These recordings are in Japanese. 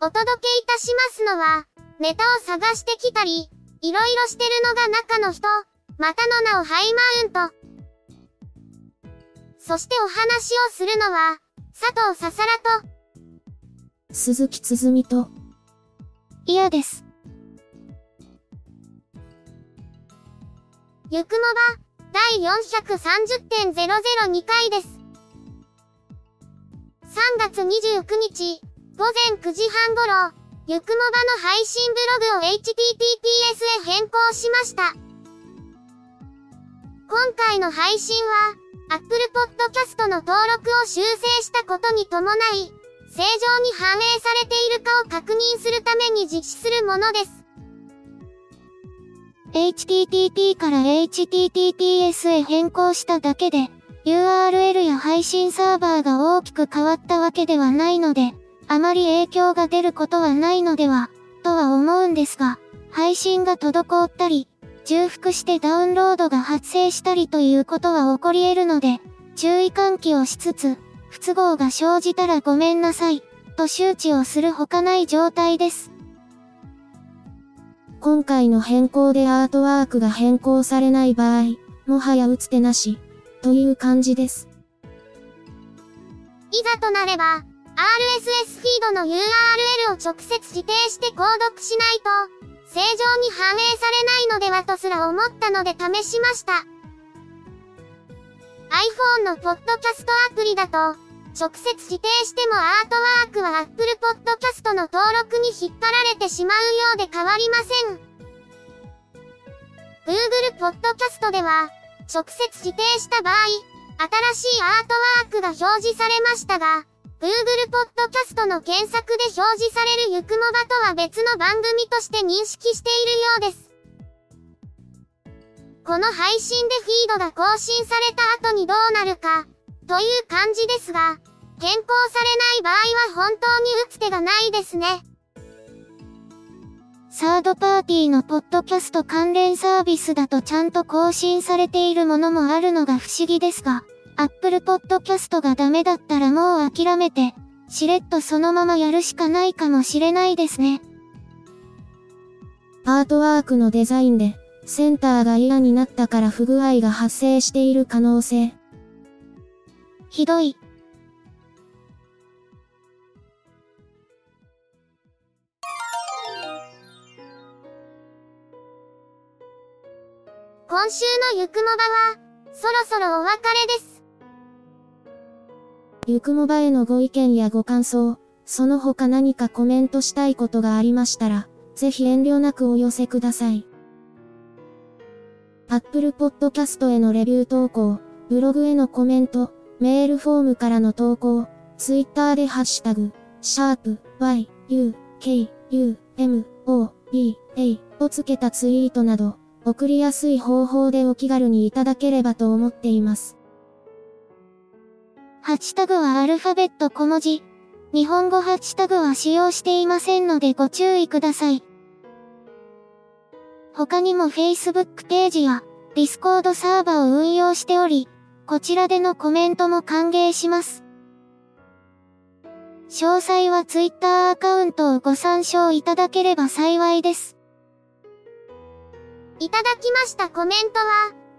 お届けいたしますのは、ネタを探してきたり、いろいろしてるのが中の人、またの名をハイマウント。そしてお話をするのは、佐藤ささらと、鈴木つづみと、嫌です。ゆくもば、第430.002回です。3月29日、午前9時半頃、ゆくもばの配信ブログを HTTPS へ変更しました。今回の配信は、Apple Podcast の登録を修正したことに伴い、正常に反映されているかを確認するために実施するものです。HTTP から HTTPS へ変更しただけで、URL や配信サーバーが大きく変わったわけではないので、あまり影響が出ることはないのでは、とは思うんですが、配信が滞ったり、重複してダウンロードが発生したりということは起こり得るので、注意喚起をしつつ、不都合が生じたらごめんなさい、と周知をするほかない状態です。今回の変更でアートワークが変更されない場合、もはや打つ手なし、という感じです。いざとなれば、RSS フィードの URL を直接指定して購読しないと、正常に反映されないのではとすら思ったので試しました。iPhone のポッドキャストアプリだと、直接指定してもアートワークは Apple Podcast の登録に引っ張られてしまうようで変わりません。Google Podcast では、直接指定した場合、新しいアートワークが表示されましたが、Google Podcast の検索で表示されるゆくもばとは別の番組として認識しているようです。この配信でフィードが更新された後にどうなるか、という感じですが、変更されない場合は本当に打つ手がないですね。サードパーティーのポッドキャスト関連サービスだとちゃんと更新されているものもあるのが不思議ですが、Apple Podcast がダメだったらもう諦めて、しれっとそのままやるしかないかもしれないですね。アートワークのデザインで、センターが嫌になったから不具合が発生している可能性。ひどい。今週のゆくもばは、そろそろお別れです。ゆくもばへのご意見やご感想、その他何かコメントしたいことがありましたら、ぜひ遠慮なくお寄せください。Apple Podcast へのレビュー投稿、ブログへのコメント、メールフォームからの投稿、Twitter でハッシュタグ、シャープ y, u, k, u, m, o, b, a をつけたツイートなど、送りやすい方法でお気軽にいただければと思っています。ハッシュタグはアルファベット小文字。日本語ハッシュタグは使用していませんのでご注意ください。他にも Facebook ページや Discord サーバを運用しており、こちらでのコメントも歓迎します。詳細は Twitter アカウントをご参照いただければ幸いです。いただきましたコメントは、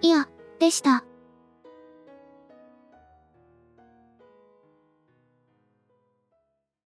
いや、でした。